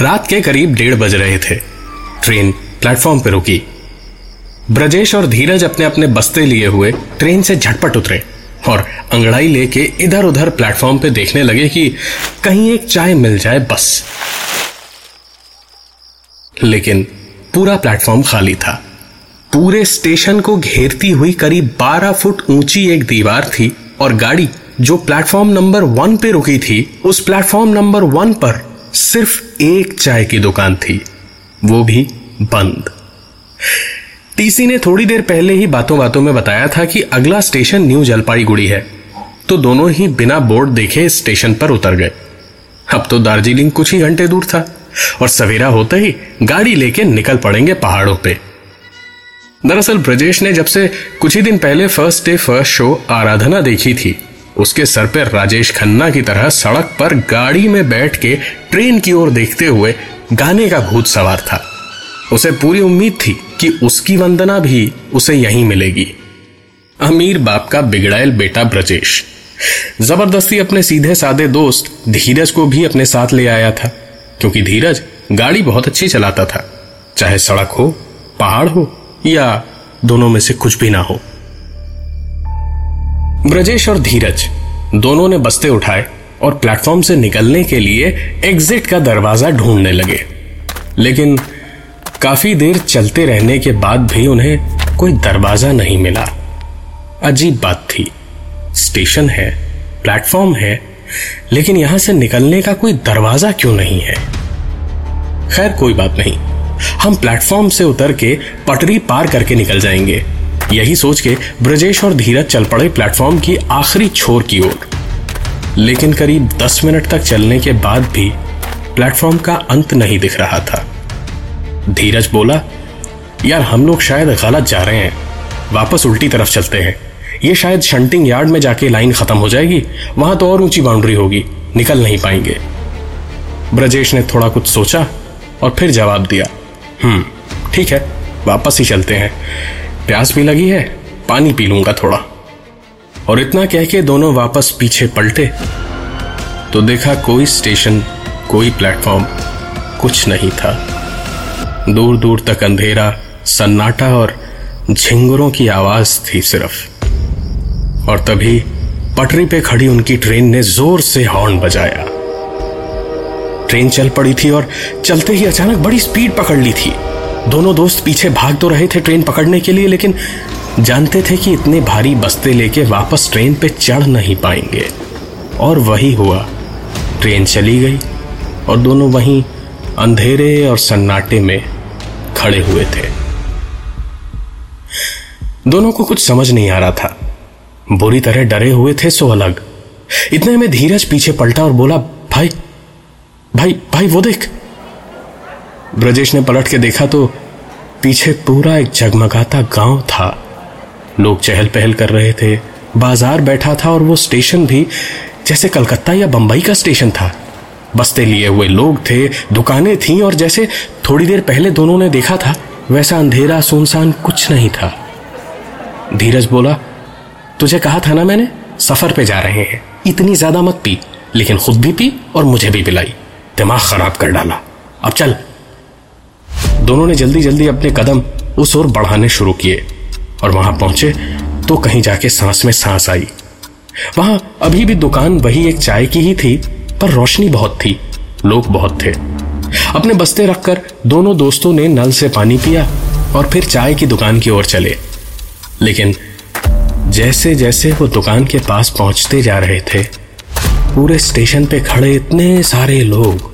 रात के करीब डेढ़ बज रहे थे। ट्रेन प्लेटफॉर्म पर रुकी। ब्रजेश और धीरज अपने अपने बस्ते लिए हुए ट्रेन से झटपट उतरे और अंगड़ाई लेके इधर उधर प्लेटफॉर्म पे देखने लगे कि कहीं एक चाय मिल जाए बस। लेकिन पूरा प्लेटफॉर्म खाली था। पूरे स्टेशन को घेरती हुई करीब 12 फुट ऊँची एक दीवार थी और गाड़ी जो प्लेटफॉर्म नंबर वन पे रुकी थी, उस प्लेटफॉर्म नंबर वन पर सिर्फ़ एक चाय की दुकान थी, वो भी बंद। टीसी ने थोड़ी देर पहले ही बातों बातों में बताया था कि अगला स्टेशन न्यू जलपाईगुड़ी है तो दोनों ही बिना बोर्ड देखे स्टेशन पर उतर गए। अब तो दार्जिलिंग कुछ ही घंटे दूर था, और सवेरा होते ही गाड़ी लेके निकल पड़ेंगे पहाड़ों पे। दरअसल ब्रजेश ने जब से कुछ ही दिन पहले first day, first show Aradhana देखी थी उसके सर पर राजेश खन्ना की तरह सड़क पर गाड़ी में बैठ के ट्रेन की ओर देखते हुए गाने का भूत सवार था। उसे पूरी उम्मीद थी कि उसकी वंदना भी उसे यहीं मिलेगी। अमीर बाप का बिगड़ायल बेटा ब्रजेश। ज़बरदस्ती अपने सीधे सादे दोस्त धीरज को भी अपने साथ ले आया था, क्योंकि धीरज गाड़ी बहुत अच्छी चलाता था, चाहे सड़क हो, पहाड़ हो, या दोनों में से कुछ भी ना हो। ब्रजेश और धीरज दोनों ने बस्ते उठाए और प्लेटफॉर्म से निकलने के लिए एग्जिट का दरवाज़ा ढूँढने लगे। लेकिन काफ़ी देर चलते रहने के बाद भी उन्हें कोई दरवाज़ा नहीं मिला। अजीब बात थी। स्टेशन है, प्लेटफॉर्म है, लेकिन यहाँ से निकलने का कोई दरवाज़ा क्यों नहीं है? खैर, कोई बात नहीं। हम प्लेटफॉर्म से उतर के पटरी पार करके निकल जाएँगे। यही सोच के ब्रजेश और धीरज चल पड़े प्लेटफॉर्म की आखिरी छोर की ओर। लेकिन करीब दस मिनट तक चलने के बाद भी प्लेटफॉर्म का अंत नहीं दिख रहा था। धीरज बोला, यार, हम लोग शायद गलत जा रहे हैं। वापस उल्टी तरफ़ चलते हैं। ये शायद शंटिंग यार्ड में जाके लाइन खत्म हो जाएगी। वहाँ तो और ऊँची बाउंड्री होगी। निकल नहीं पाएँगे। ब्रजेश ने थोड़ा कुछ सोचा और फिर जवाब दिया हम्म ठीक है, वापस ही चलते हैं। प्यास भी लगी है, पानी पी लूँगा थोड़ा। और इतना कह के दोनों वापस पीछे पलटे। तो देखा कोई स्टेशन, कोई प्लेटफॉर्म, कुछ नहीं था। दूर दूर तक अंधेरा, सन्नाटा और झिंगुरों की आवाज़ थी सिर्फ़। और तभी पटरी पे खड़ी उनकी ट्रेन ने ज़ोर से हॉर्न बजाया। ट्रेन चल पड़ी थी और चलते ही अचानक बड़ी स्पीड पकड़ ली थी। दोनों दोस्त पीछे भाग तो रहे थे ट्रेन पकड़ने के लिए, लेकिन जानते थे कि इतने भारी बस्ते लेके वापस ट्रेन पे चढ़ नहीं पाएँगे। और वही हुआ। ट्रेन चली गई और दोनों वहीं अंधेरे और सन्नाटे में खड़े हुए थे। दोनों को कुछ समझ नहीं आ रहा था। बुरी तरह डरे हुए थे सो अलग। इतने में धीरज पीछे पलटा और बोला, भाई भाई भाई, वो देख ब्रजेश ने पलट के देखा तो पीछे पूरा एक जगमगाता गाँव था। लोग चहल पहल कर रहे थे। बाज़ार बैठा था और वो स्टेशन भी जैसे कलकत्ता या बंबई का स्टेशन था। बस्ते लिए हुए लोग थे, दुकानें थीं और जैसे थोड़ी देर पहले दोनों ने देखा था, वैसा अंधेरा सुनसान कुछ नहीं था। धीरज बोला, तुझे कहा था ना मैंने? सफ़र पे जा रहे हैं। इतनी ज़्यादा मत पी, लेकिन खुद भी पी और मुझे भी पिलाई। दिमाग खराब कर डाला। अब चल दोनों ने जल्दी जल्दी अपने कदम उस ओर बढ़ाने शुरू किए और वहाँ पहुँचे तो कहीं जाके सांस में सांस आई। वहाँ अभी भी दुकान वही एक चाय की ही थी, पर रोशनी बहुत थी, लोग बहुत थे। अपने बस्ते रखकर दोनों दोस्तों ने नल से पानी पिया और फिर चाय की दुकान की ओर चले। लेकिन जैसे जैसे वो दुकान के पास पहुँचते जा रहे थे, पूरे स्टेशन पे खड़े इतने सारे लोग,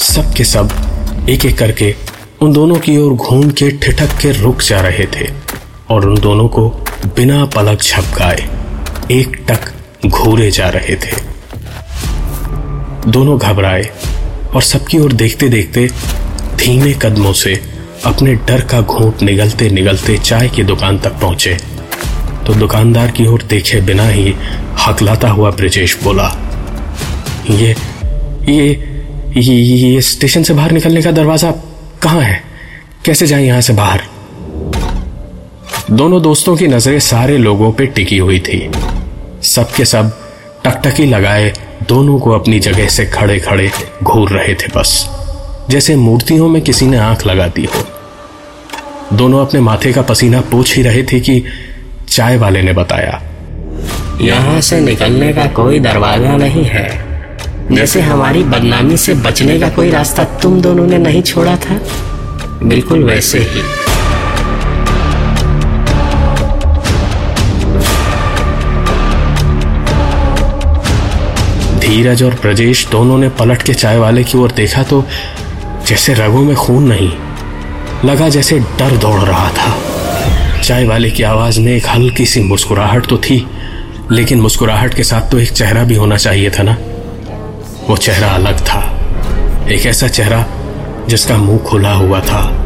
सब के सब एक एक करके उन दोनों की ओर घूम के ठिठक के रुक जा रहे थे और उन दोनों को बिना पलक झपकाए एक टक घूरे जा रहे थे। दोनों घबराए और सबकी ओर देखते देखते धीमे कदमों से अपने डर का घूंट निगलते निगलते चाय की दुकान तक पहुँचे। तो दुकानदार की ओर देखे बिना ही हकलाता हुआ ब्रिजेश बोला ये ये ये, ये स्टेशन से बाहर निकलने का दरवाज़ा कहाँ है? कैसे जाए यहाँ से बाहर? दोनों दोस्तों की नज़रें सारे लोगों पे टिकी हुई थी। सबके सब टकटकी लगाए दोनों को अपनी जगह से खड़े खड़े घूर रहे थे बस। जैसे मूर्तियों में किसी ने आँख लगा दी हो। दोनों अपने माथे का पसीना पूछ ही रहे थे कि चाय वाले ने बताया, यहाँ से निकलने का कोई दरवाज़ा नहीं है। जैसे हमारी बदनामी से बचने का कोई रास्ता तुम दोनों ने नहीं छोड़ा था। बिल्कुल वैसे ही। धीरज और ब्रजेश दोनों ने पलट के चाय वाले की ओर देखा तो जैसे रगों में खून नहीं, लगा जैसे डर दौड़ रहा था। चाय वाले की आवाज़ में एक हल्की सी मुस्कुराहट तो थी, लेकिन मुस्कुराहट के साथ तो एक चेहरा भी होना चाहिए था ना? वो चेहरा अलग था। एक ऐसा चेहरा जिसका मुँह खुला हुआ था।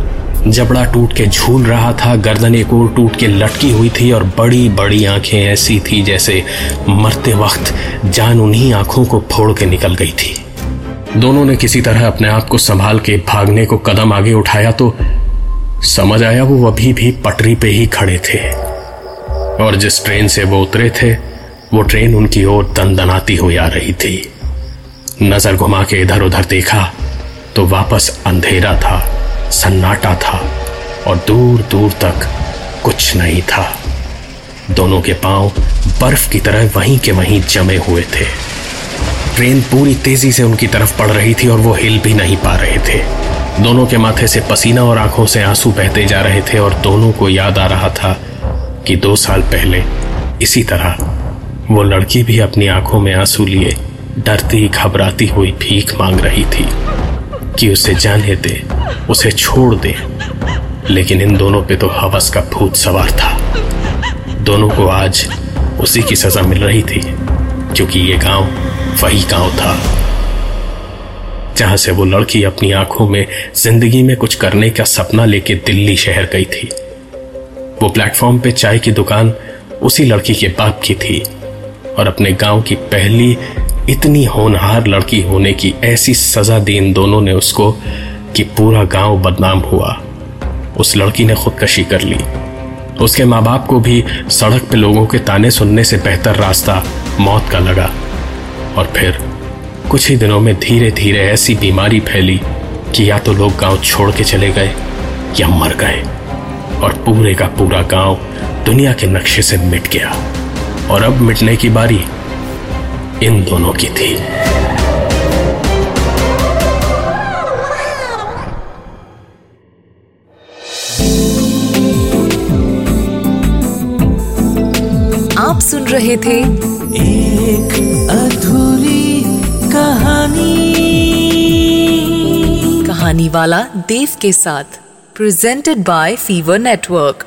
जबड़ा टूट के झूल रहा था, गर्दन एक और टूट के लटकी हुई थी और बड़ी बड़ी आँखें ऐसी थी जैसे मरते वक्त जान उन्हीं आँखों को फोड़ के निकल गई थी। दोनों ने किसी तरह अपने आप को संभाल के भागने को कदम आगे उठाया तो समझ आया वो अभी भी पटरी पे ही खड़े थे। और जिस ट्रेन से वो उतरे थे, वो ट्रेन उनकी ओर दनदनाती हुई आ रही थी। नज़र घुमा के इधर उधर देखा तो वापस अंधेरा था, सन्नाटा था, और दूर दूर तक कुछ नहीं था। दोनों के पाँव बर्फ़ की तरह वहीं के वहीं जमे हुए थे। ट्रेन पूरी तेज़ी से उनकी तरफ़ पड़ रही थी और वो हिल भी नहीं पा रहे थे। दोनों के माथे से पसीना और आँखों से आँसू बहते जा रहे थे और दोनों को याद आ रहा था कि दो साल पहले इसी तरह वो लड़की भी अपनी आँखों में आँसू लिए डरती घबराती हुई भीख मांग रही थी कि उसे जाने दे, उसे छोड़ दे। लेकिन इन दोनों पे तो हवस का भूत सवार था। दोनों को आज उसी की सजा मिल रही थी, क्योंकि ये गाँव वही गाँव था, जहाँ से वो लड़की अपनी आँखों में ज़िंदगी में कुछ करने का सपना लेके दिल्ली शहर गई थी। वो प्लेटफॉर्म पे चाय की दुकान उसी लड़की के बाप की थी और अपने गाँव की पहली इतनी होनहार लड़की होने की ऐसी सजा दी इन दोनों ने उसको कि पूरा गाँव बदनाम हुआ। उस लड़की ने खुदकशी कर ली। उसके माँ बाप को भी सड़क पे लोगों के ताने सुनने से बेहतर रास्ता मौत का लगा। और फिर कुछ ही दिनों में धीरे धीरे ऐसी बीमारी फैली कि या तो लोग गाँव छोड़ के चले गए या मर गए। और पूरे का पूरा गाँव दुनिया के नक्शे से मिट गया। और अब मिटने की बारी इन दोनों की थी। आप सुन रहे थे एक अधूरी कहानी। कहानी वाला देव के साथ प्रेजेंटेड बाय फीवर नेटवर्क